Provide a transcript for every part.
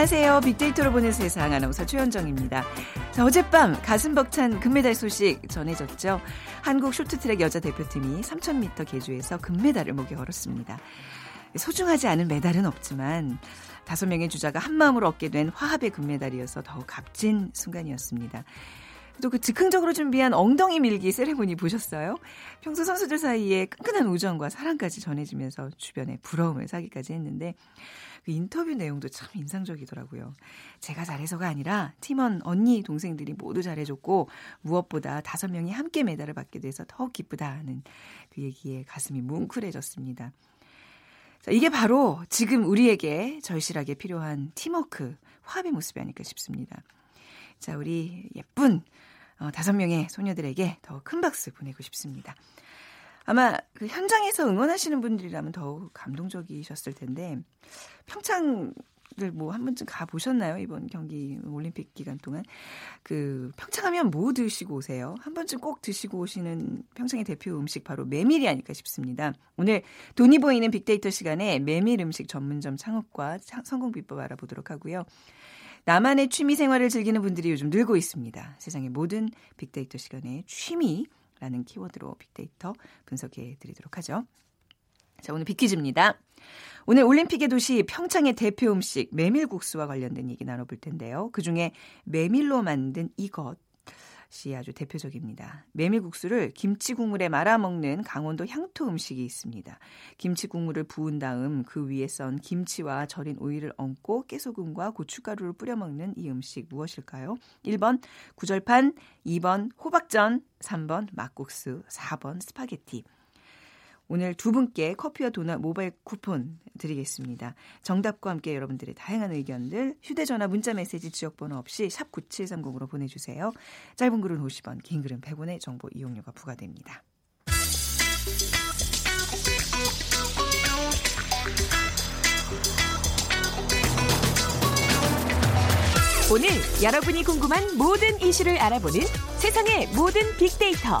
안녕하세요. 빅데이터로 보는 세상 아나운서 최현정입니다. 자, 어젯밤 가슴 벅찬 금메달 소식 전해졌죠. 한국 쇼트트랙 여자 대표팀이 3000m 계주에서 금메달을 목에 걸었습니다. 소중하지 않은 메달은 없지만 다섯 명의 주자가 한마음으로 얻게 된 화합의 금메달이어서 더욱 값진 순간이었습니다. 또 그 즉흥적으로 준비한 엉덩이 밀기 세레모니 보셨어요? 평소 선수들 사이에 끈끈한 우정과 사랑까지 전해지면서 주변에 부러움을 사기까지 했는데 그 인터뷰 내용도 참 인상적이더라고요. 제가 잘해서가 아니라 팀원 언니 동생들이 모두 잘해줬고 무엇보다 다섯 명이 함께 메달을 받게 돼서 더욱 기쁘다 하는 그 얘기에 가슴이 뭉클해졌습니다. 자, 이게 바로 지금 우리에게 절실하게 필요한 팀워크, 화합의 모습이 아닐까 싶습니다. 자, 우리 예쁜 어, 다섯 명의 소녀들에게 더 큰 박수 보내고 싶습니다. 아마 그 현장에서 응원하시는 분들이라면 더욱 감동적이셨을 텐데 평창을 뭐한 번쯤 가 보셨나요? 이번 경기 올림픽 기간 동안 그 평창하면 뭐 드시고 오세요? 한 번쯤 꼭 드시고 오시는 평창의 대표 음식 바로 메밀이 아닐까 싶습니다. 오늘 돈이 보이는 빅데이터 시간에 메밀 음식 전문점 창업과 성공 비법 알아보도록 하고요. 나만의 취미 생활을 즐기는 분들이 요즘 늘고 있습니다. 세상의 모든 빅데이터 시간에 취미 라는 키워드로 빅데이터 분석해 드리도록 하죠. 자, 오늘 빅퀴즈입니다. 오늘 올림픽의 도시 평창의 대표 음식 메밀국수와 관련된 얘기 나눠볼 텐데요. 그 중에 메밀로 만든 이것 이 아주 대표적입니다. 메밀국수를 김치 국물에 말아 먹는 강원도 향토 음식이 있습니다. 김치 국물을 부은 다음 그 위에 썬 김치와 절인 오이를 얹고 깨소금과 고춧가루를 뿌려 먹는 이 음식 무엇일까요? 1번 구절판, 2번 호박전, 3번 막국수, 4번 스파게티. 오늘 두 분께 커피와 도넛 모바일 쿠폰 드리겠습니다. 정답과 함께 여러분들의 다양한 의견들 휴대전화 문자메시지 지역번호 없이 샵 9730으로 보내주세요. 짧은 글은 50원 긴 글은 100원의 정보 이용료가 부과됩니다. 오늘 여러분이 궁금한 모든 이슈를 알아보는 세상의 모든 빅데이터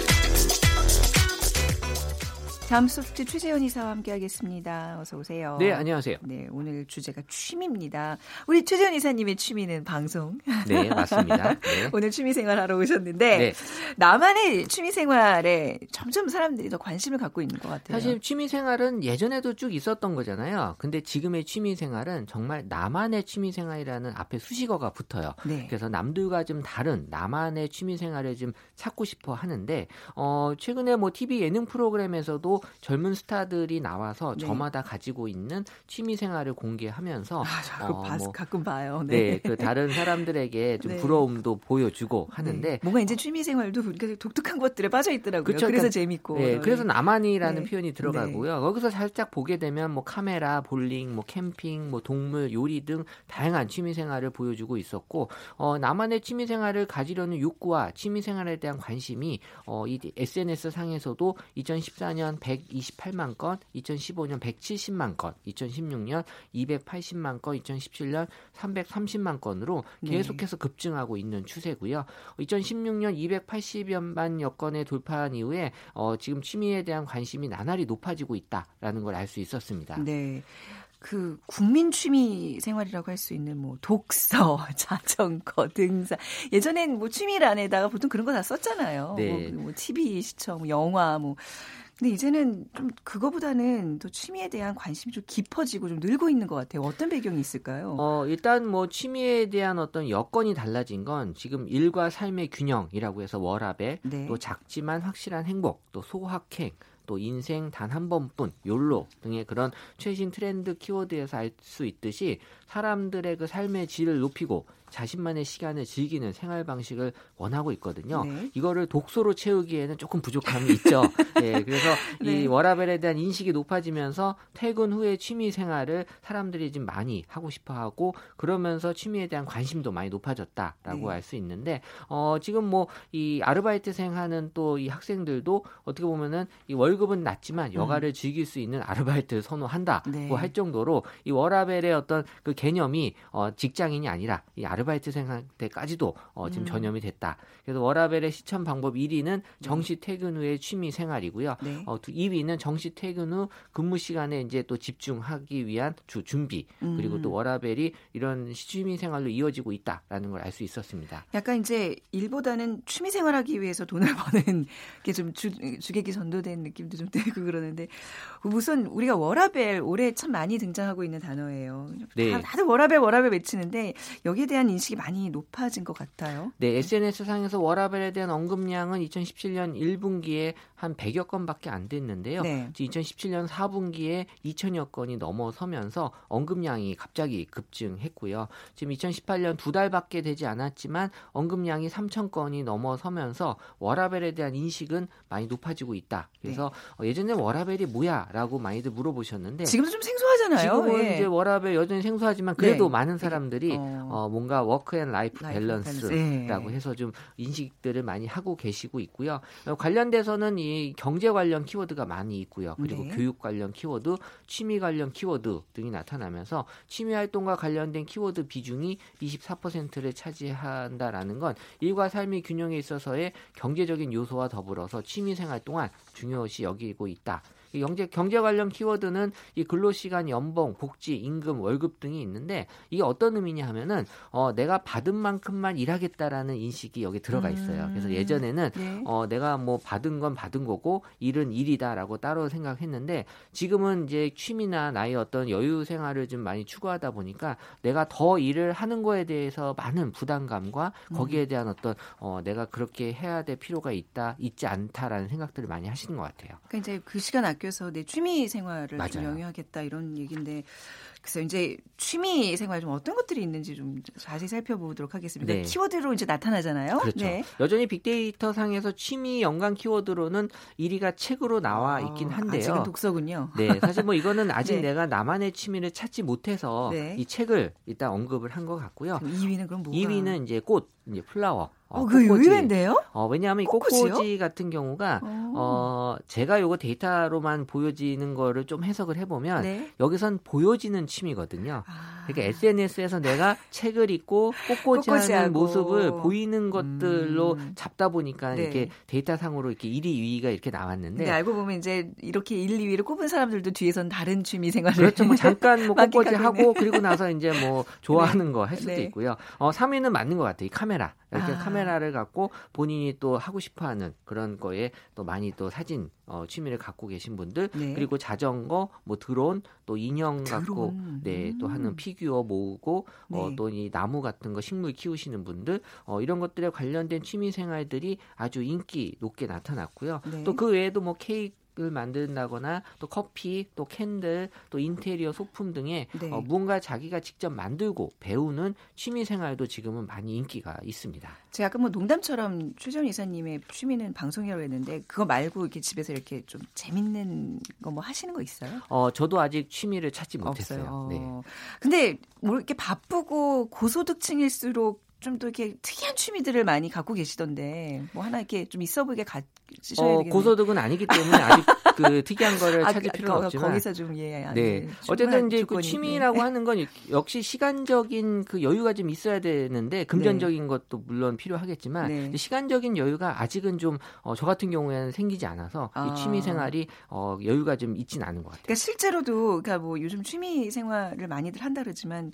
다음 소프트 최재현 이사와 함께하겠습니다. 어서 오세요. 네, 안녕하세요. 네, 오늘 주제가 취미입니다. 우리 최재현 이사님의 취미는 방송. 네, 맞습니다. 네. 오늘 취미생활 하러 오셨는데 네. 나만의 취미생활에 점점 사람들이 더 관심을 갖고 있는 것 같아요. 사실 취미생활은 예전에도 쭉 있었던 거잖아요. 근데 지금의 취미생활은 정말 나만의 취미생활이라는 앞에 수식어가 붙어요. 네. 그래서 남들과 좀 다른 나만의 취미생활을 좀 찾고 싶어 하는데 어, 최근에 뭐 TV 예능 프로그램에서도 젊은 스타들이 나와서 네. 저마다 가지고 있는 취미 생활을 공개하면서 아, 어, 봐, 뭐, 가끔 봐요. 네. 네, 그 다른 사람들에게 좀 네. 부러움도 보여주고 네. 하는데 뭔가 이제 취미 생활도 독특한 것들에 빠져 있더라고요. 그쵸? 그래서 그러니까, 재밌고. 네, 그래서 나만이라는 네. 표현이 들어가고요. 거기서 살짝 보게 되면 뭐 카메라, 볼링, 뭐 캠핑, 뭐 동물, 요리 등 다양한 취미 생활을 보여주고 있었고 어, 나만의 취미 생활을 가지려는 욕구와 취미 생활에 대한 관심이 어, 이 SNS 상에서도 2014년 100 128만 건, 2015년 170만 건, 2016년 280만 건, 2017년 330만 건으로 네. 계속해서 급증하고 있는 추세고요. 2016년 280여만 여건에 돌파한 이후에 어, 지금 취미에 대한 관심이 나날이 높아지고 있다라는 걸 알 수 있었습니다. 네. 그 국민 취미 생활이라고 할 수 있는 뭐 독서, 자전거, 등산. 예전엔 뭐 취미란에다가 보통 그런 거 다 썼잖아요. 네. 뭐, 뭐 TV 시청, 뭐 영화 뭐 근데 이제는 좀 그거보다는 또 취미에 대한 관심이 좀 깊어지고 좀 늘고 있는 것 같아요. 어떤 배경이 있을까요? 어, 일단 뭐 취미에 대한 어떤 여건이 달라진 건 지금 일과 삶의 균형이라고 해서 워라벨, 네. 또 작지만 확실한 행복, 또 소확행, 또 인생 단 한 번뿐, 욜로 등의 그런 최신 트렌드 키워드에서 알 수 있듯이 사람들의 그 삶의 질을 높이고 자신만의 시간을 즐기는 생활 방식을 원하고 있거든요. 네. 이거를 독서로 채우기에는 조금 부족함이 있죠. 네, 그래서 네. 이 워라벨에 대한 인식이 높아지면서 퇴근 후에 취미 생활을 사람들이 좀 많이 하고 싶어 하고 그러면서 취미에 대한 관심도 많이 높아졌다라고 네. 알수 있는데 어 지금 뭐 이 아르바이트생 하는 또 이 학생들도 어떻게 보면은 이 월급 은 낮지만 여가를 음. 즐길 수 있는 아르바이트를 선호한다고 네. 할 정도로 이 워라벨의 어떤 그 개념이 어 직장인이 아니라 이 아르 아르바이트생 때까지도 어, 지금 음. 전염이 됐다. 그래서 워라벨의 실천 방법 1위는 정시 퇴근 후의 취미 생활이고요. 네. 어, 2위는 정시 퇴근 후 근무 시간에 이제 또 집중하기 위한 주 준비 그리고 또 음. 워라벨이 이런 취미 생활로 이어지고 있다라는 걸 알 수 있었습니다. 약간 이제 일보다는 취미 생활하기 위해서 돈을 버는 게 좀 주객이 전도된 느낌 도 좀 들고 그러는데 우선 우리가 워라벨 올해 참 많이 등장하고 있는 단어예요. 네. 다들 워라벨 워라벨 외치는데 여기에 대한 인식이 많이 높아진 것 같아요. 네, SNS 상에서 워라벨에 대한 언급량은 2017년 1분기에 한 100여 건밖에 안 됐는데요. 네. 2017년 4분기에 2천여 건이 넘어서면서 언급량이 갑자기 급증했고요. 지금 2018년 두 달밖에 되지 않았지만 언급량이 3천 건이 넘어서면서 워라밸에 대한 인식은 많이 높아지고 있다. 그래서 네. 예전에 워라밸이 뭐야라고 많이들 물어보셨는데 지금도 좀 생소하잖아요. 지금은 예. 이제 워라밸 여전히 생소하지만 그래도 네. 많은 사람들이 어. 어, 뭔가 work and life, life balance라고 네. 해서 좀 인식들을 많이 하고 계시고 있고요. 어, 관련돼서는 이 경제 관련 키워드가 많이 있고요. 그리고 네. 교육 관련 키워드, 취미 관련 키워드 등이 나타나면서 취미 활동과 관련된 키워드 비중이 24%를 차지한다라는 건 일과 삶의 균형에 있어서의 경제적인 요소와 더불어서 취미 생활 동안 중요시 여기고 있다. 이 경제 경제 관련 키워드는 이 근로 시간, 연봉, 복지, 임금, 월급 등이 있는데 이게 어떤 의미냐 하면은 어 내가 받은 만큼만 일하겠다라는 인식이 여기 들어가 있어요. 그래서 음. 예전에는 네. 어 내가 뭐 받은 건 받은 거고 일은 일이다라고 따로 생각했는데 지금은 이제 취미나 나의 어떤 여유 생활을 좀 많이 추구하다 보니까 내가 더 일을 하는 거에 대해서 많은 부담감과 거기에 음. 대한 어떤 어 내가 그렇게 해야 될 필요가 있다 있지 않다라는 생각들을 많이 하시는 것 같아요. 그러니까 이제 그 시간 아껴서 내 취미 생활을 맞아요. 좀 영위하겠다 이런 얘기인데 그래서 이제 취미 생활 좀 어떤 것들이 있는지 좀 자세히 살펴보도록 하겠습니다. 네. 키워드로 이제 나타나잖아요. 그렇죠. 네. 여전히 빅데이터 상에서 취미 연관 키워드로는 1위가 책으로 나와 아, 있긴 한데요. 아직은 독서군요. 네, 사실 뭐 이거는 아직 네. 내가 나만의 취미를 찾지 못해서 네. 이 책을 일단 언급을 한 것 같고요. 2위는 그럼 뭐가? 2위는 이제 꽃, 이제 플라워. 어, 어 그 의외인데요? 어, 왜냐하면 이 꽃꽂이 같은 경우가 어. 어, 제가 요거 데이터로만 보여지는 거를 좀 해석을 해보면 네? 여기선 보여지는 취미거든요. 아. 그러니까 SNS에서 내가 책을 읽고 꽃꽂이 하는 모습을 보이는 것들로 음. 잡다 보니까 네. 이렇게 데이터상으로 이렇게 1위, 2위가 이렇게 나왔는데. 네, 알고 보면 이제 이렇게 1, 2위를 꼽은 사람들도 뒤에선 다른 취미 생활을. 그렇죠. 뭐 잠깐 뭐 꽃꽂이 하고 그리고 나서 이제 뭐 좋아하는 네. 거할 수도 네. 있고요. 어, 3위는 맞는 것 같아요. 이 카메라. 이렇게 아. 카메라를 갖고 본인이 또 하고 싶어하는 그런 거에 또 많이 또 사진 어, 취미를 갖고 계신 분들 네. 그리고 자전거, 뭐 드론, 또 인형. 갖고 네, 또 하는 음. 피규어 모으고 어, 네. 또이 나무 같은 거 식물 키우시는 분들 어, 이런 것들에 관련된 취미 생활들이 아주 인기 높게 나타났고요. 네. 또그 외에도 뭐 케이크 을 만든다거나 또 커피, 또 candle, 또 인테리어 소품 등의 네. 어, 무언가 자기가 직접 만들고 배우는 취미 생활도 지금은 많이 인기가 있습니다. 제가 아까 뭐 농담처럼 최전 이사님의 취미는 방송이라고 했는데 그거 말고 이렇게 집에서 이렇게 좀 재밌는 거 뭐 하시는 거 있어요? 어, 저도 아직 취미를 찾지 못했어요. 없어요. 네. 근데 뭐 이렇게 바쁘고 고소득층일수록 좀 또 이렇게 특이한 취미들을 많이 갖고 계시던데 뭐 하나 이렇게 좀 있어 보이게 가지셔야 어, 되겠네요. 고소득은 아니기 때문에 아직 그 특이한 거를 아, 찾을 필요는 거, 없지만 거기서 좀 예. 네. 어쨌든 이제 그 취미라고 네. 하는 건 역시 시간적인 그 여유가 좀 있어야 되는데 금전적인 네. 것도 물론 필요하겠지만 네. 시간적인 여유가 아직은 좀저 어, 같은 경우에는 생기지 않아서 아. 이 취미 생활이 어, 여유가 좀 있지는 않은 것 같아요. 그러니까 실제로도 그러니까 뭐 요즘 취미 생활을 많이들 한다 그러지만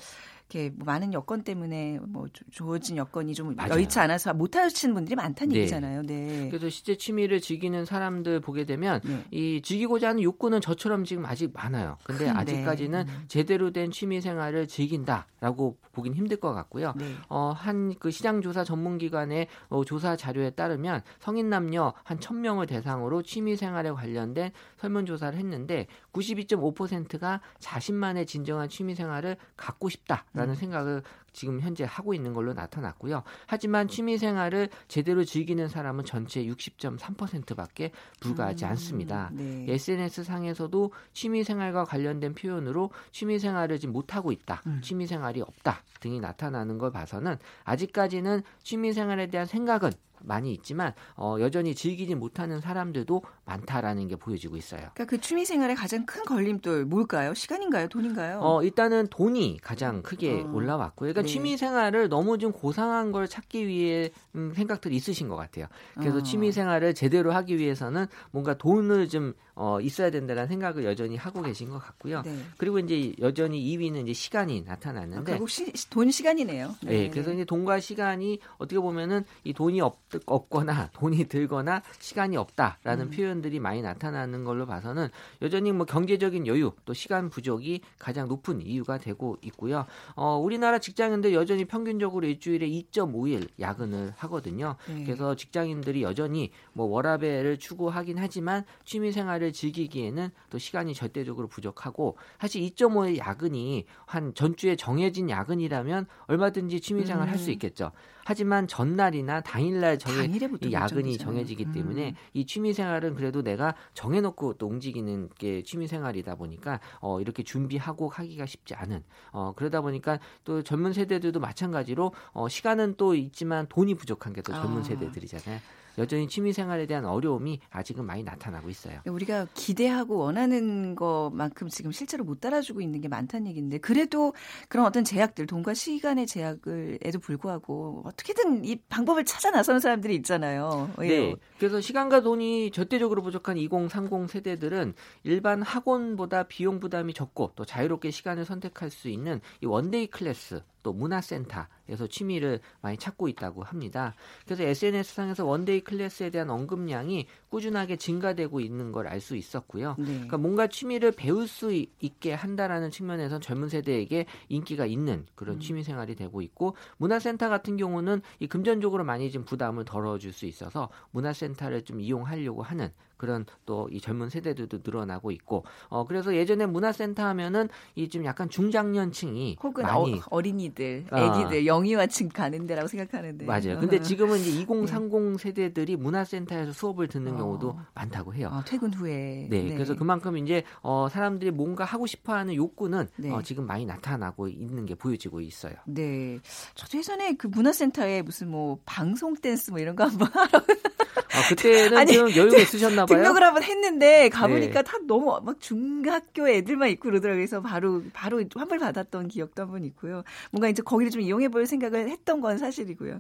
이렇게 뭐 많은 여건 때문에 뭐 주어진 여건이 좀 맞아요. 여의치 않아서 못 하시는 분들이 많다는 네. 얘기잖아요. 네. 그래서 실제 취미를 즐기는 사람들 보게 되면 네. 이 즐기고자 하는 욕구는 저처럼 지금 아직 많아요. 근데 큰 아직까지는 음. 제대로 된 취미 생활을 즐긴다라고 보긴 힘들 것 같고요. 네. 어, 한 그 시장 조사 전문 기관의 어, 조사 자료에 따르면 성인 남녀 한 1000명을 대상으로 취미 생활에 관련된 설문 조사를 했는데 92.5%가 자신만의 진정한 취미 생활을 갖고 싶다라는 음. 생각을 지금 현재 하고 있는 걸로 나타났고요. 하지만 취미 생활을 제대로 즐기는 사람은 전체 60.3%밖에 불과하지 음, 않습니다. 네. SNS 상에서도 취미 생활과 관련된 표현으로 취미 생활을 지금 못 하고 있다. 음. 취미 생활이 없다. 등이 나타나는 걸 봐서는 아직까지는 취미 생활에 대한 생각은 많이 있지만 어, 여전히 즐기지 못하는 사람들도 많다라는 게 보여지고 있어요. 그러니까 그 취미 생활의 가장 큰 걸림돌 뭘까요? 시간인가요? 돈인가요? 어, 일단은 돈이 가장 크게 어. 올라왔고요. 그러니까 네. 취미 생활을 너무 좀 고상한 걸 찾기 위해 음, 생각들이 있으신 것 같아요. 그래서 어. 취미 생활을 제대로 하기 위해서는 뭔가 돈을 좀 어, 있어야 된다는 생각을 여전히 하고 계신 것 같고요. 네. 그리고 이제 여전히 2위는 이제 시간이 나타났는데 아, 결국 시, 돈 시간이네요. 네. 네. 그래서 이제 돈과 시간이 어떻게 보면은 이 돈이 없, 없거나 돈이 들거나 시간이 없다라는 음. 표현들이 많이 나타나는 걸로 봐서는 여전히 뭐 경제적인 여유 또 시간 부족이 가장 높은 이유가 되고 있고요. 어, 우리나라 직장인들 여전히 평균적으로 일주일에 2.5일 야근을 하거든요. 네. 그래서 직장인들이 여전히 뭐 워라벨을 추구하긴 하지만 취미 생활을 즐기기에는 또 시간이 절대적으로 부족하고 사실 2.5의 야근이 한 전주에 정해진 야근이라면 얼마든지 취미 생활 음. 할수 있겠죠. 하지만 전날이나 당일날 정해 이 야근이 정해지기 음. 때문에 이 취미 생활은 그래도 내가 정해놓고 또 움직이는 게 취미 생활이다 보니까 어, 이렇게 준비하고 하기가 쉽지 않은 어, 그러다 보니까 또 젊은 세대들도 마찬가지로 어, 시간은 또 있지만 돈이 부족한 게 또 젊은 아. 세대들이잖아요. 여전히 취미 생활에 대한 어려움이 아직은 많이 나타나고 있어요. 우리가 기대하고 원하는 것만큼 지금 실제로 못 따라주고 있는 게 많다는 얘기인데 그래도 그런 어떤 제약들 돈과 시간의 제약을에도 불구하고 어떻게든 이 방법을 찾아 나서는 사람들이 있잖아요. 예. 네. 그래서 시간과 돈이 절대적으로 부족한 2030 세대들은 일반 학원보다 비용 부담이 적고 또 자유롭게 시간을 선택할 수 있는 이 one-day class 또 문화센터에서 취미를 많이 찾고 있다고 합니다. 그래서 SNS상에서 one-day class에 대한 언급량이 꾸준하게 증가되고 있는 걸 알 수 있었고요. 네. 그러니까 뭔가 취미를 배울 수 있게 한다라는 측면에서 젊은 세대에게 인기가 있는 그런 음. 취미 생활이 되고 있고 문화센터 같은 경우는 이 금전적으로 많이 좀 부담을 덜어줄 수 있어서 문화센터를 좀 이용하려고 하는 그런 또 이 젊은 세대들도 늘어나고 있고 어 그래서 예전에 문화센터 하면은 이 좀 약간 중장년층이 혹은 많이 어, 린이들 아기들, 어. 영유아층 가는 데라고 생각하는데 맞아요. 근데 지금은 이제 2030 네. 세대들이 문화센터에서 수업을 듣는 어. 경우도 많다고 해요. 어, 퇴근 후에. 네, 네, 그래서 그만큼 이제 어 사람들이 뭔가 하고 싶어하는 욕구는 네. 어, 지금 많이 나타나고 있는 게 보여지고 있어요. 네, 저도 예전에 그 문화센터에 무슨 뭐 방송 댄스 뭐 이런 거 한번 하러 아, 그때는 아니, 좀 여유가 있으셨나 봐요. 등록을 한번 했는데 가보니까 네. 다 너무 막 중학교 애들만 있고 그러더라고요. 그래서 바로 바로 환불 받았던 기억도 한 번 있고요. 뭔가 이제 거기를 좀 이용해 볼 생각을 했던 건 사실이고요.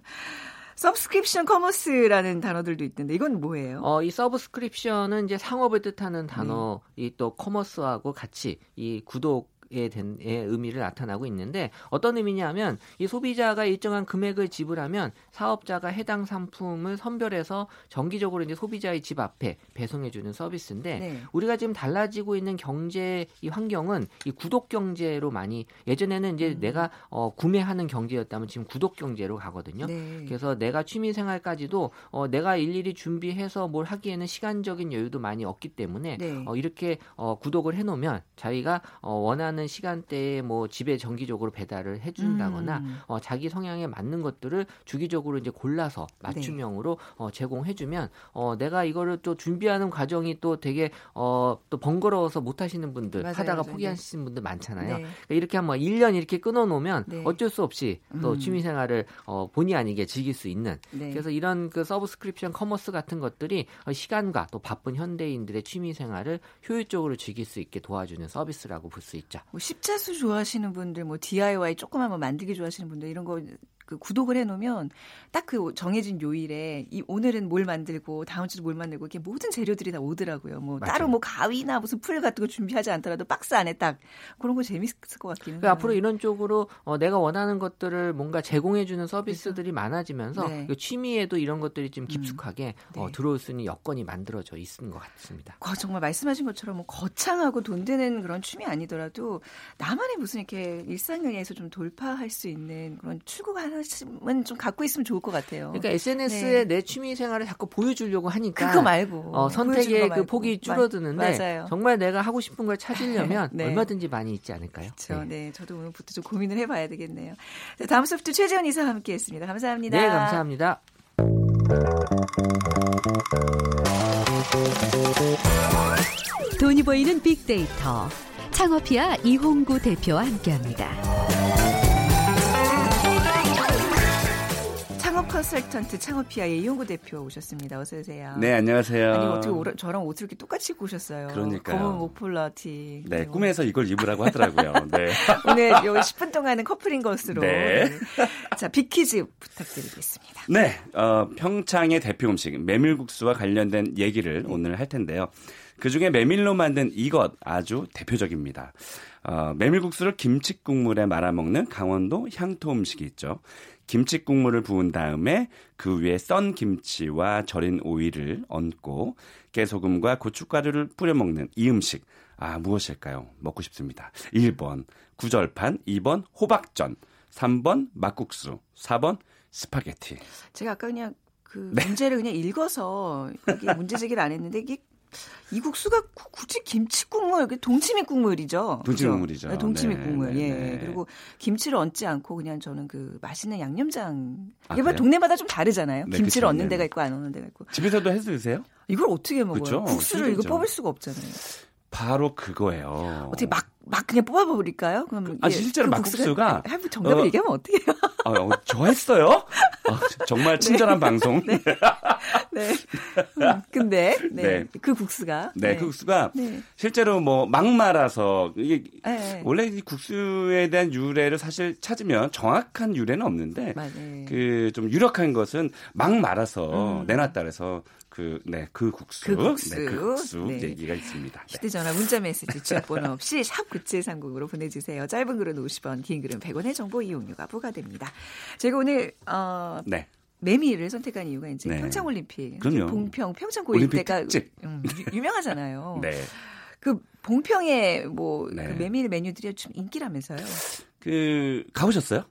subscription commerce라는 단어들도 있던데 이건 뭐예요? 어, 이 subscription은 이제 상업을 뜻하는 단어, 네. 이또 commerce하고 같이 이 구독 에 된, 의 의미를 나타나고 있는데 어떤 의미냐면 이 소비자가 일정한 금액을 지불하면 사업자가 해당 상품을 선별해서 정기적으로 이제 소비자의 집 앞에 배송해 주는 서비스인데 네. 우리가 지금 달라지고 있는 경제 이 환경은 이 구독 경제로 많이 예전에는 이제 음. 내가 어, 구매하는 경제였다면 지금 구독 경제로 가거든요. 네. 그래서 내가 취미 생활까지도 어, 내가 일일이 준비해서 뭘 하기에는 시간적인 여유도 많이 없기 때문에 네. 어, 이렇게 어, 구독을 해 놓으면 자기가 어, 원하는 원하는 시간대에 뭐 집에 정기적으로 배달을 해준다거나 음. 어, 자기 성향에 맞는 것들을 주기적으로 이제 골라서 맞춤형으로 네. 어, 제공해주면 어, 내가 이거를 또 준비하는 과정이 또 되게 어, 또 번거로워서 못 하시는 분들 맞아요, 하다가 맞아요. 포기하시는 분들 많잖아요. 네. 그러니까 이렇게 한번 1년 이렇게 끊어놓으면 네. 어쩔 수 없이 또 음. 취미생활을 어, 본의 아니게 즐길 수 있는 네. 그래서 이런 그 subscription commerce 같은 것들이 시간과 또 바쁜 현대인들의 취미생활을 효율적으로 즐길 수 있게 도와주는 서비스라고 볼 수 있죠. 뭐 십자수 좋아하시는 분들, 뭐 DIY 조그만 뭐 만들기 좋아하시는 분들 이런 거 그 구독을 해놓으면 딱 그 정해진 요일에 이 오늘은 뭘 만들고 다음 주도 뭘 만들고 이렇게 모든 재료들이 다 오더라고요. 뭐 맞아요. 따로 뭐 가위나 무슨 풀 같은 거 준비하지 않더라도 박스 안에 딱 그런 거 재밌을 것 같기는 그러니까 해요. 앞으로 이런 쪽으로 어, 내가 원하는 것들을 뭔가 제공해주는 서비스들이 그렇죠? 많아지면서 네. 그 취미에도 이런 것들이 좀 음. 깊숙하게 음. 네. 어, 들어올 수 있는 여건이 만들어져 있는 것 같습니다. 거, 정말 말씀하신 것처럼 뭐 거창하고 돈 드는 그런 취미 아니더라도 나만의 무슨 이렇게 일상에서 좀 돌파할 수 있는 그런 출구가 하나 하나씩은 좀 갖고 있으면 좋을 것 같아요. 그러니까 SNS에 네. 내 취미 생활을 자꾸 보여주려고 하니까 그거 말고 어, 선택의 그 폭이 줄어드는데 맞아요. 정말 내가 하고 싶은 걸 찾으려면 네. 얼마든지 많이 있지 않을까요? 그렇죠. 네. 네. 저도 오늘부터 좀 고민을 해봐야 되겠네요. 자, 다음 소프트 최재원 이사와 함께했습니다. 감사합니다. 네, 감사합니다. 돈이 보이는 빅데이터 창업피아 이홍구 대표와 함께합니다. 컨설턴트 창업피아의 이용구 대표 오셨습니다. 어서 오세요. 네, 안녕하세요. 아니 어떻게 오라, 저랑 옷을 이렇게 똑같이 입고 오셨어요. 그러니까요. 검은 목폴라 티. 네, 꿈에서 이걸 입으라고 하더라고요. 네. 오늘 요 10분 동안은 커플인 것으로. 네. 자, 빅퀴즈 부탁드리겠습니다. 네, 어, 평창의 대표 음식 메밀국수와 관련된 얘기를 오늘 할 텐데요. 그 중에 메밀로 만든 이것 아주 대표적입니다. 어, 메밀국수를 김치 국물에 말아 먹는 강원도 향토 음식이 있죠. 김치 국물을 부은 다음에 그 위에 썬 김치와 절인 오이를 얹고 깨소금과 고춧가루를 뿌려 먹는 이 음식. 아, 무엇일까요? 먹고 싶습니다. 1번 구절판, 2번 호박전, 3번 막국수, 4번 스파게티. 제가 아까 그냥 그 네. 문제를 그냥 읽어서 이게 문제 제기를 안 했는데 이게 이 국수가 굳이 김치 국물, 동치미 국물이죠. 동치미 국물이죠. 네, 동치미 네, 국물. 네, 예. 네. 그리고 김치를 얹지 않고 그냥 저는 그 맛있는 양념장. 아, 이게 뭐 동네마다 좀 다르잖아요. 네, 김치를 그쵸, 얹는 네. 데가 있고 안 얹는 데가 있고. 집에서도 해 드세요? 이걸 어떻게 먹어요? 그쵸? 국수를 이거 뽑을 수가 없잖아요. 바로 그거예요. 어떻게 막, 막 그냥 뽑아버릴까요? 그럼 그, 아, 실제로 그 막국수가. 아, 정답을 어, 얘기하면 어떻게 해요? 아, 어, 저 했어요? 아, 정말 친절한 네. 방송. 네. 네. 음, 근데, 네. 네. 그 국수가. 네, 그 국수가 네. 실제로 뭐 막 말아서 이게 네. 원래 이 국수에 대한 유래를 사실 찾으면 정확한 유래는 없는데 그 좀 유력한 것은 막 말아서 음. 내놨다 그래서 그, 네, 그 국수. 그 국수. 네, 그 국수 네. 얘기가 있습니다. 네. 휴대전화 문자 메시지 지역번호 없이 샵9730으로 보내주세요. 짧은 글은 50원, 긴 글은 100원의 정보 이용료가 부과됩니다. 제가 오늘, 어, 네. 매미를 선택한 이유가 이제 네. 평창올림픽. 그럼요. 봉평, 평창 고일 때가 음, 유명하잖아요. 네. 그 봉평의 뭐 네. 그 메밀 메뉴들이 좀 인기라면서요. 그 가보셨어요?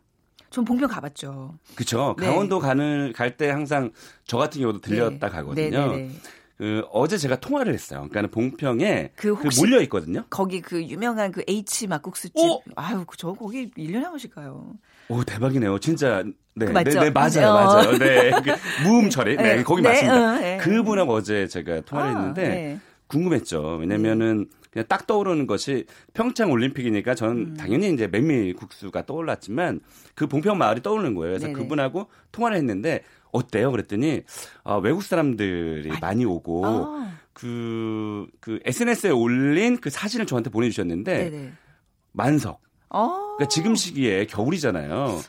전 봉평 가봤죠. 그렇죠. 네. 강원도 가는 갈 때 항상 저 같은 경우도 들렸다 네. 가거든요. 네, 네, 네, 그 어제 제가 통화를 했어요. 그러니까 봉평에 그, 그 몰려 있거든요. 거기 그 유명한 그 H 막국수집. 오! 아유, 저 거기 1년에 한 번씩 가요. 오, 대박이네요. 진짜 네, 그 맞죠? 네, 네, 맞아요, 어. 맞아요. 네, 그 무음 처리, 네, 거기 맞습니다. 어, 그분하고 어제 제가 통화를 아, 했는데 궁금했죠. 왜냐면은 그냥 딱 떠오르는 것이 평창 올림픽이니까 저는 음. 당연히 이제 메밀 국수가 떠올랐지만 그 봉평 마을이 떠오르는 거예요. 그래서 네네. 그분하고 통화를 했는데 어때요? 그랬더니 어, 외국 사람들이 많이, 많이 오고 아. 그, 그 SNS에 올린 그 사진을 저한테 보내주셨는데 네네. 만석. 아. 그러니까 지금 시기에 겨울이잖아요.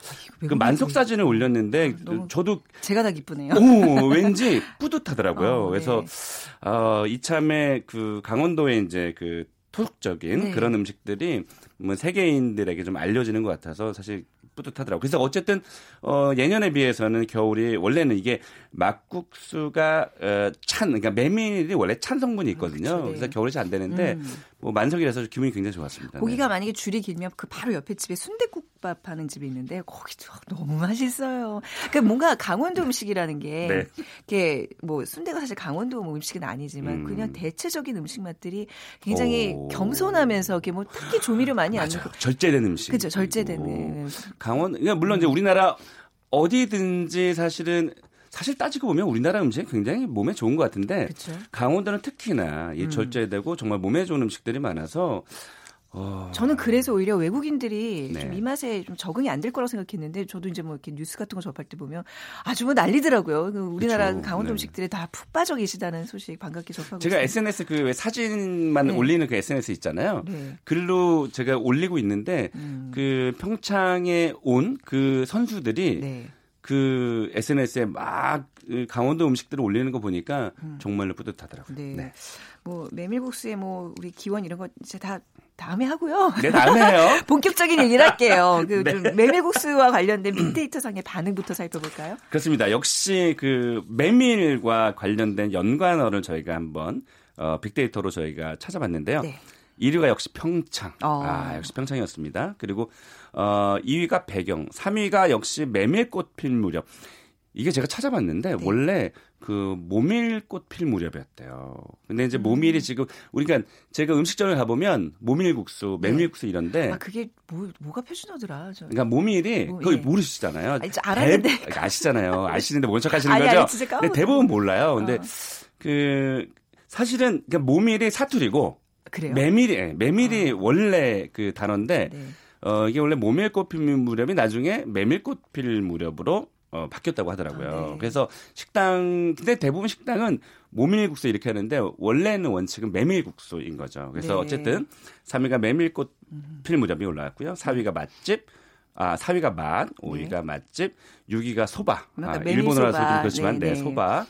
그 만석 사진을 올렸는데 저도 제가 다 기쁘네요. 오, 왠지 뿌듯하더라고요. 어, 그래서 네. 어, 이참에 그 강원도에 이제 그 토속적인 네. 그런 음식들이 뭐 세계인들에게 좀 알려지는 것 같아서 사실 뿌듯하더라고요. 그래서 어쨌든 어 예년에 비해서는 겨울이 원래는 이게 막국수가 어, 찬 그러니까 메밀이 원래 찬 성분이 있거든요. 아, 그래서 겨울이 잘안 되는데 음. 뭐 만석이라서 기분이 굉장히 좋았습니다. 고기가 네. 만약에 줄이 길면 그 바로 옆에 집에 순대국밥 하는 집이 있는데 거기도 너무 맛있어요. 그 뭔가 강원도 음식이라는 게 네. 이게 뭐 순대가 사실 강원도 뭐 음식은 아니지만 음. 그냥 대체적인 음식 맛들이 굉장히 오. 겸손하면서 이게 뭐 특히 조미료 많이 안 넣고 절제된 음식. 그렇죠. 절제되는. 강원 그러니까 물론 이제 우리나라 어디든지 사실은 사실 따지고 보면 우리나라 음식이 굉장히 몸에 좋은 것 같은데 그쵸? 강원도는 특히나 이 음. 절제되고 정말 몸에 좋은 음식들이 많아서 어... 저는 그래서 오히려 외국인들이 네. 좀이 맛에 좀 적응이 안 될 거라고 생각했는데 저도 이제 뭐 이렇게 뉴스 같은 거 접할 때 보면 아주 뭐 난리더라고요. 그 우리나라 그쵸. 강원도 네. 음식들이 다 푹 빠져 계시다는 소식 반갑게 접하고 제가 있습니다. SNS 그 사진만 네. 올리는 그 SNS 있잖아요. 네. 글로 제가 올리고 있는데 음. 그 평창에 온 그 선수들이 네. 그 SNS에 막그 강원도 음식들을 올리는 거 보니까 음. 정말로 뿌듯하더라고요. 네. 네. 뭐 메밀국수에 뭐 우리 기원 이런 거 이제 다 다음에 하고요. 네, 다음에 해요. 본격적인 얘기를 할게요. 그좀 네. 메밀국수와 관련된 빅데이터상의 반응부터 살펴볼까요? 그렇습니다. 역시 그 메밀과 관련된 연관어를 저희가 한번 어, 빅데이터로 저희가 찾아봤는데요. 네. 1위가 역시 평창. 어. 아, 역시 평창이었습니다. 그리고 어 2위가 배경, 3위가 역시 메밀꽃 필 무렵. 이게 제가 찾아봤는데 네. 원래 그 모밀꽃 필 무렵이었대요. 근데 이제 모밀이 음. 지금 우리가 제가 음식점에 가보면 모밀국수, 네. 메밀국수 이런데 아 그게 뭐 뭐가 표준어더라. 저. 그러니까 모밀이 뭐, 거의 예. 모르시잖아요. 아니, 알았는데 대, 아시잖아요. 아시는데 뭔 척하시는 아니, 거죠? 아니, 근데 대부분 몰라요. 근데 어. 그 사실은 그러니까 모밀이 사투리고 그래요? 메밀이 예, 메밀이 어. 원래 그 단어인데 네. 어 이게 원래 모밀꽃 필 무렵이 나중에 메밀꽃 필 무렵으로 어, 바뀌었다고 하더라고요. 아, 네. 그래서 식당 근데 대부분 식당은 모밀국수 이렇게 하는데 원래는 원칙은 메밀국수인 거죠. 그래서 네. 어쨌든 3위가 메밀꽃 필 무렵이 올라왔고요. 4위가 맛집, 아 4위가 맛, 5위가 네. 맛집, 6위가 소바. 아, 일본어라서 좀 그렇지만 네, 네 소바.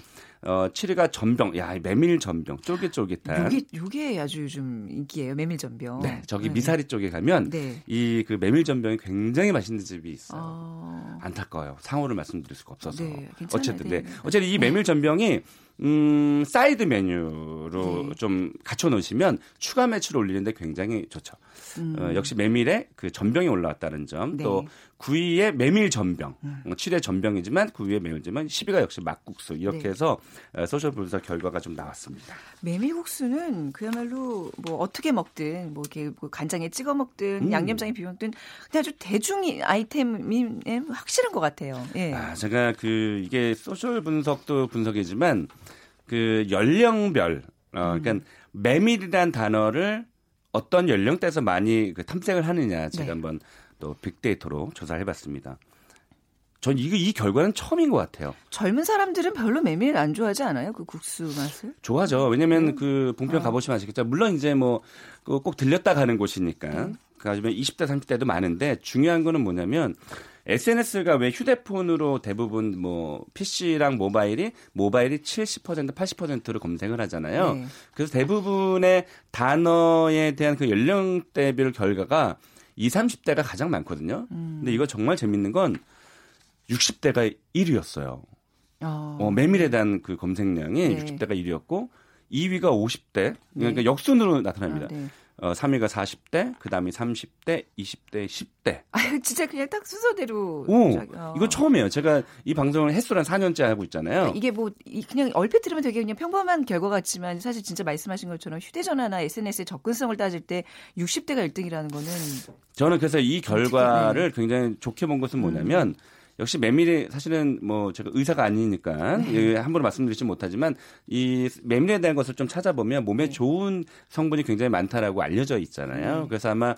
어, 7위가 전병. 야, 메밀 전병. 쫄깃쫄깃한. 요게 요게 아주 요즘 인기예요. 메밀 전병. 네. 저기 네. 미사리 쪽에 가면 네. 이그 메밀 전병이 굉장히 맛있는 집이 있어요. 어... 안타까워요. 상호를 말씀드릴 수가 없어서. 네, 어쨌든 네. 어쨌든 이 메밀 전병이 음, 사이드 메뉴로 네. 좀 갖춰 놓으시면 추가 매출 올리는데 굉장히 좋죠. 음. 어, 역시 메밀에 그 전병이 올라왔다는 점, 네. 또 9위에 메밀 전병, 음. 7위에 어, 전병이지만 9위에 메밀지만 10위가 역시 막국수 이렇게 네. 해서 어, social 분석 결과가 좀 나왔습니다. 메밀국수는 그야말로 뭐 어떻게 먹든 뭐 이렇게 뭐 간장에 찍어 먹든 음. 양념장에 비벼 먹든 그냥 아주 대중 아이템이 확실한 것 같아요. 예. 아, 제가 그 이게 social 분석도 분석이지만 그 연령별 어 그러니까 음. 메밀이란 단어를 어떤 연령대에서 많이 그 탐색을 하느냐 제가 네. 한번 또 빅데이터로 조사를 해봤습니다. 전 이게 이 결과는 처음인 것 같아요. 젊은 사람들은 별로 메밀 안 좋아하지 않아요? 그 국수 맛을? 좋아하죠. 왜냐면 음. 그 봉평 어. 가보시면 아시겠죠. 물론 이제 뭐꼭 그 들렸다 가는 곳이니까. 음. 그래가지고 20대 30대도 많은데 중요한 거는 뭐냐면 SNS가 왜 휴대폰으로 대부분 뭐 PC랑 모바일이 모바일이 70% 80%로 검색을 하잖아요. 네. 그래서 대부분의 단어에 대한 그 연령대별 결과가 20, 30대가 가장 많거든요. 음. 근데 이거 정말 재밌는 건 60대가 1위였어요. 어. 어, 메밀에 대한 그 검색량이 네. 60대가 1위였고 2위가 50대. 그러니까 네. 역순으로 나타납니다. 아, 네. 어, 3위가 40대, 그 다음이 30대, 20대, 10대. 아, 진짜 그냥 딱 순서대로. 오, 어. 이거 처음이에요. 제가 이 방송을 횟수로 한 4년째 하고 있잖아요. 그러니까 이게 뭐, 그냥 얼핏 들으면 되게 그냥 평범한 결과 같지만 사실 진짜 말씀하신 것처럼 휴대전화나 SNS의 접근성을 따질 때 60대가 1등이라는 거는. 저는 그래서 이 결과를 네. 굉장히 좋게 본 것은 뭐냐면 음. 역시 메밀이 사실은 뭐 제가 의사가 아니니까 네. 예, 함부로 말씀드리지 못하지만 이 메밀에 대한 것을 좀 찾아보면 몸에 네. 좋은 성분이 굉장히 많다라고 알려져 있잖아요. 네. 그래서 아마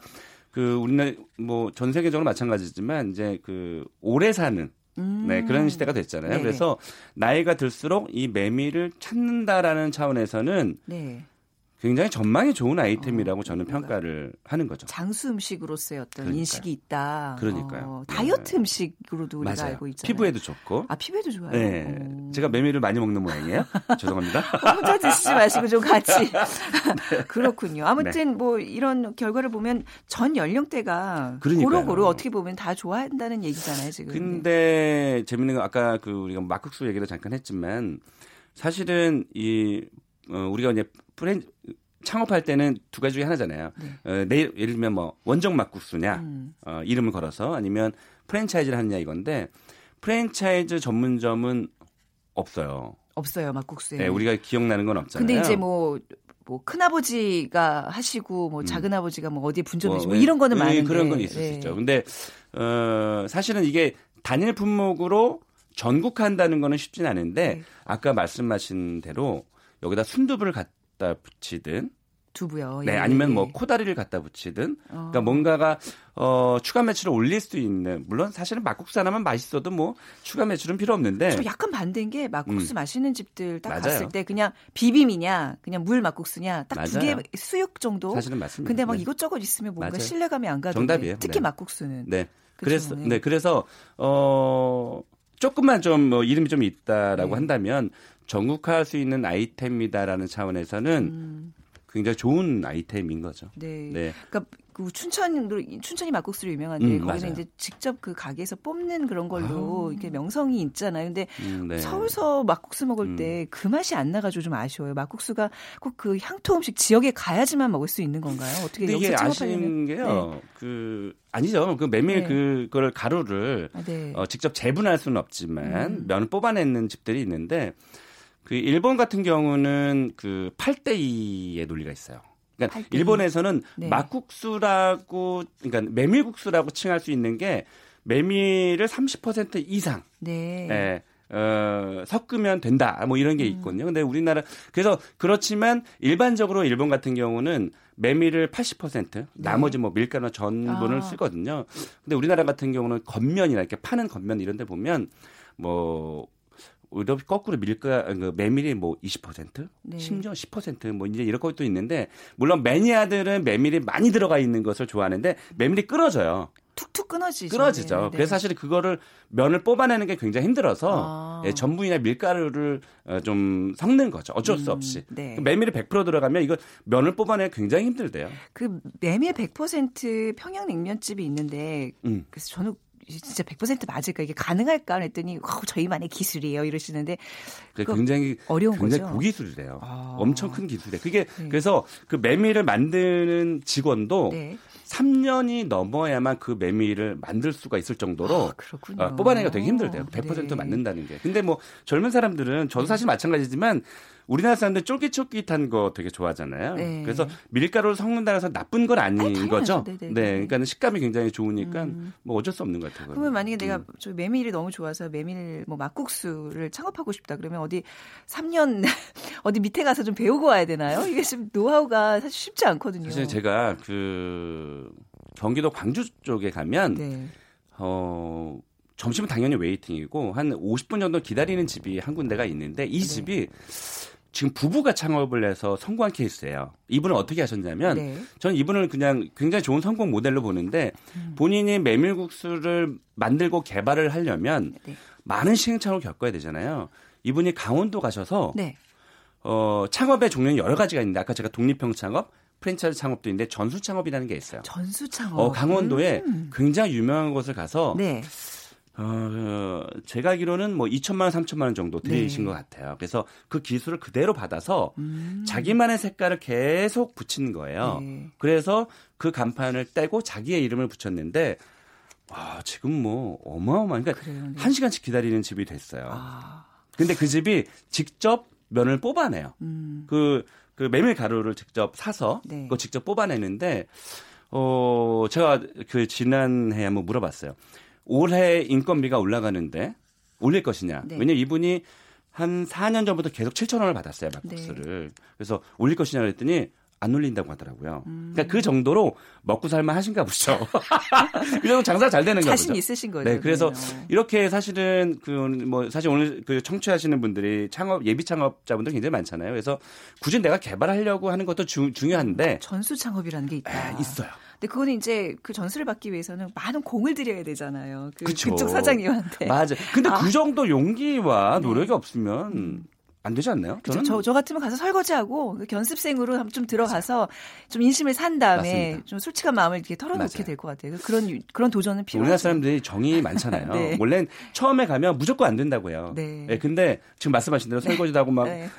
그 우리나라 뭐 전 세계적으로 마찬가지지만 이제 그 오래 사는 음. 네, 그런 시대가 됐잖아요. 네 그래서 나이가 들수록 이 메밀을 찾는다라는 차원에서는 네. 굉장히 전망이 좋은 아이템이라고 어, 저는 평가를 하는 거죠. 장수 음식으로서의 어떤 그러니까요. 인식이 있다. 그러니까요. 어, 다이어트 네. 음식으로도 우리가 맞아요. 알고 있잖아요. 피부에도 좋고. 아 피부에도 좋아요. 네. 오. 제가 메밀을 많이 먹는 모양이에요. 죄송합니다. 혼자 드시지 마시고 좀 같이. 네. 그렇군요. 아무튼 네. 뭐 이런 결과를 보면 전 연령대가 고루고루 어떻게 보면 다 좋아한다는 얘기잖아요 지금. 근데 재밌는 건 아까 그 우리가 막국수 얘기도 잠깐 했지만 사실은 이 어, 우리가 이제 프랜 창업할 때는 두 가지 중에 하나잖아요. 네. 어, 내일 예를 들면 뭐 원정 막국수냐 음. 어, 이름을 걸어서 아니면 프랜차이즈를 하느냐 이건데 프랜차이즈 전문점은 없어요. 없어요 막국수에. 네, 우리가 기억나는 건 없잖아요. 근데 이제 뭐. 뭐 큰아버지가 하시고 뭐 음. 작은아버지가 뭐 어디에 분점이지 뭐, 뭐 이런 거는 네, 많은데 그런 건 있을 네. 수 있죠. 근데 어 사실은 이게 단일 품목으로 전국한다는 거는 쉽진 않은데 네. 아까 말씀하신 대로 여기다 순두부를 갖다 붙이든 두부요. 네, 예, 아니면 뭐 예. 코다리를 갖다 붙이든 어. 그러니까 뭔가가 어 추가 매출을 올릴 수 있는 물론 사실은 막국수 하나만 맛있어도 뭐 추가 매출은 필요 없는데 좀 약간 반대인 게 막국수 음. 맛있는 집들 딱 맞아요. 갔을 때 그냥 비빔이냐 그냥 물 막국수냐 딱 두 개 수육 정도 사실은 맞습니다. 근데 막 네. 이것저것 있으면 뭔가 맞아요. 신뢰감이 안 가던데 정답이에요. 특히 네. 막국수는 네. 그래서 네. 네 그래서 어 조금만 좀 뭐 이름이 좀 있다라고 네. 한다면 전국화할 수 있는 아이템이다라는 차원에서는 음. 굉장히 좋은 아이템인 거죠. 네. 네. 그러니까 그 춘천으로 춘천이 막국수로 유명한데 음, 거기서 맞아요. 이제 직접 그 가게에서 뽑는 그런 걸로 아. 이렇게 명성이 있잖아요. 근데 음, 네. 서울서 막국수 먹을 때그 음. 맛이 안 나가지고 좀 아쉬워요. 막국수가 꼭 그 향토 음식 지역에 가야지만 먹을 수 있는 건가요? 어떻게 이게 아쉬운 게요. 네. 그 아니죠. 그 메밀 네. 그걸 가루를 아, 네. 어, 직접 재분할 수는 없지만 음. 면을 뽑아내는 집들이 있는데 그 일본 같은 경우는 그 8대 2의 논리가 있어요. 그러니까 일본에서는 네. 막국수라고 그러니까 메밀국수라고 칭할 수 있는 게 메밀을 30% 이상 네. 네. 어, 섞으면 된다. 뭐 이런 게 음. 있거든요. 근데 우리나라 그래서 그렇지만 일반적으로 일본 같은 경우는 메밀을 80% 네. 나머지 뭐 밀가루나 전분을 아. 쓰거든요. 근데 우리나라 같은 경우는 겉면이나 이렇게 파는 겉면 이런 데 보면 뭐 오히려 거꾸로 밀가 그 메밀이 뭐 20% 네. 심지어 10%뭐 이제 이런 것도 있는데 물론 매니아들은 메밀이 많이 들어가 있는 것을 좋아하는데 메밀이 끊어져요. 툭툭 끊어지죠. 끊어지죠. 네, 네. 그래서 사실 그거를 면을 뽑아내는 게 굉장히 힘들어서 아. 예, 전분이나 밀가루를 어, 좀 섞는 거죠. 어쩔 수 음, 없이. 음, 네. 메밀이 100% 들어가면 이거 면을 뽑아내기 굉장히 힘들대요. 그 메밀 100% 평양냉면집이 있는데 음. 그래서 저는 진짜 100% 맞을까 이게 가능할까 어, 저희만의 기술이에요 이러시는데 굉장히 어려운 굉장히 거죠. 고기술이래요. 아. 엄청 큰 기술이래. 그게 네. 그래서 그 메밀을 만드는 직원도 네. 3년이 넘어야만 그 메밀을 만들 수가 있을 정도로 아, 어, 뽑아내기가 되게 힘들대요. 100% 네. 맞는다는 게. 근데 뭐 젊은 사람들은 저도 사실 마찬가지지만 우리나라 사람들 쫄깃쫄깃한 거 되게 좋아하잖아요. 네. 그래서 밀가루를 섞는다 해서 나쁜 건 아닌 아 거죠. 네네. 네, 그러니까 식감이 굉장히 좋으니까 음. 뭐 어쩔 수 없는 것 같아요. 그러면 만약에 음. 내가 저 메밀이 너무 좋아서 메밀 뭐 막국수를 창업하고 싶다 그러면 어디 3년 어디 밑에 가서 좀 배우고 와야 되나요? 이게 좀 노하우가 사실 쉽지 않거든요. 사실 제가 그 경기도 광주 쪽에 가면 네. 어 점심은 당연히 웨이팅이고 한 50분 정도 기다리는 집이 한 군데가 있는데 이 네. 집이 지금 부부가 창업을 해서 성공한 케이스예요. 이분은 어떻게 하셨냐면 네. 저는 이분을 그냥 굉장히 좋은 성공 모델로 보는데 음. 본인이 메밀국수를 만들고 개발을 하려면 네. 많은 시행착오를 겪어야 되잖아요. 이분이 강원도 가셔서 네. 어, 창업의 종류는 여러 가지가 있는데 아까 제가 독립형 창업, 프랜차이즈 창업도 있는데 전수 창업이라는 게 있어요. 전수 창업. 어, 강원도에 음. 굉장히 유명한 곳을 가서 네. 어, 제가 알기로는 뭐 2천만 원, 3천만 원 정도 들이신 네. 것 같아요. 그래서 그 기술을 그대로 받아서 음. 자기만의 색깔을 계속 붙이는 거예요. 네. 그래서 그 간판을 떼고 자기의 이름을 붙였는데 와, 지금 뭐 어마어마한 그러니까 그래요, 네. 한 시간씩 기다리는 집이 됐어요. 아. 근데 그 집이 직접 면을 뽑아내요. 음. 그, 그 메밀 가루를 직접 사서 네. 그거 직접 뽑아내는데 어, 제가 그 지난해 한번 물어봤어요. 올해 인건비가 올라가는데 올릴 것이냐. 네. 왜냐면 이분이 한 4년 전부터 계속 7천 원을 받았어요 막국수를. 네. 그래서 올릴 것이냐 그랬더니 안 올린다고 하더라고요. 음. 그러니까 그 정도로 먹고 살만 하신가 보죠. 그 정도 장사 잘 자신 보죠. 자신 있으신 거죠. 네, 그래서 그러면. 이렇게 사실은 그 뭐 사실 오늘 그 청취하시는 분들이 창업 예비 창업자분들 굉장히 많잖아요. 그래서 굳이 내가 개발하려고 하는 것도 주, 중요한데 전수 창업이라는 게 있다. 에, 있어요. 근데 그거는 이제 그 전수를 받기 위해서는 많은 공을 들여야 되잖아요. 그, 그쪽 사장님한테. 맞아. 근데 아. 그 정도 용기와 네. 노력이 네. 없으면 음. 안 되지 않나요? 저는 저, 저 같으면 가서 설거지하고 그 견습생으로 좀 들어가서 좀 인심을 산 다음에 맞습니다. 좀 솔직한 마음을 이렇게 털어놓게 될 것 같아요. 그런 그런 도전은 필요하죠. 우리나라 사람들이 정이 많잖아요. 네. 원래 처음에 가면 무조건 안 된다고 해요. 네. 네 근데 지금 말씀하신 대로 설거지도 하고 막막 네.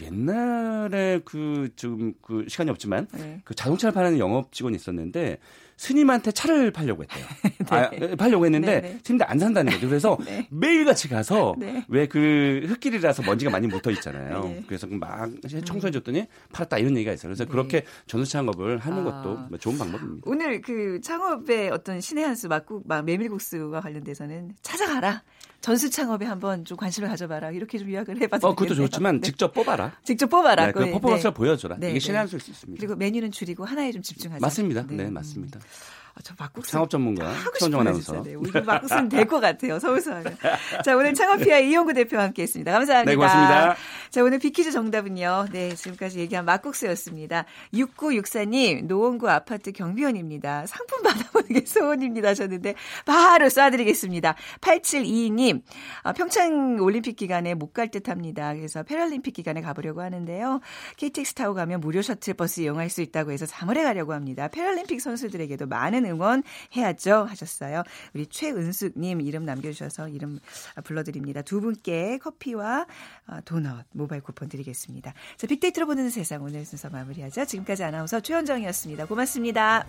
옛날에 그좀그 시간이 없지만 네. 그 자동차를 파는 영업 직원이 있었는데 스님한테 차를 팔려고 했대요. 네. 아, 팔려고 했는데 네, 네. 스님들 안 산다는 거죠. 그래서 네. 매일같이 가서 네. 왜그 흙길이라서 먼지가 많이 묻어 있잖아요. 네. 그래서 막 청소해 줬더니 팔았다 이런 얘기가 있어요. 그래서 그렇게 전수 창업을 하는 아. 것도 뭐 좋은 방법입니다. 오늘 그 창업의 어떤 신의 한수 막국 막 메밀국수와 관련돼서는 찾아가라. 전수 창업에 한번 좀 관심을 가져봐라. 이렇게 좀 이야기를 해봐도 어, 그것도 좋지만 직접 뽑아라. 직접 뽑아라. 네, 그 퍼포먼스를 보여줘라. 이게 신의 한수일 수 있습니다. 그리고 메뉴는 줄이고 하나에 좀 집중하자. 맞습니다. 네, 맞습니다. 아, 저 막국수 창업 전문가 최원정 아나운서. 네, 우리 막국수는 될 것 같아요. 서울서 하면. 자, 오늘 창업피아 이용구 대표와 함께했습니다. 감사합니다. 네, 고맙습니다. 자, 오늘 빅퀴즈 정답은요. 네, 지금까지 얘기한 막국수였습니다. 6964님 노원구 아파트 경비원입니다. 상품 받아보는 게 소원입니다 하셨는데 바로 쏴드리겠습니다. 8722님 아, 평창 올림픽 기간에 못 갈 듯합니다. 그래서 패럴림픽 기간에 가보려고 하는데요. KTX 타고 가면 무료 셔틀버스 이용할 수 있다고 해서 3월에 가려고 합니다. 패럴림픽 선수들에게도 많은 응원해야죠 하셨어요. 우리 최은숙님 이름 남겨주셔서 이름 불러드립니다. 두 분께 커피와 어, 도넛 모바일 쿠폰 드리겠습니다. 자, 빅데이터로 보는 세상 오늘 순서 마무리하죠. 지금까지 아나운서 최현정이었습니다. 고맙습니다.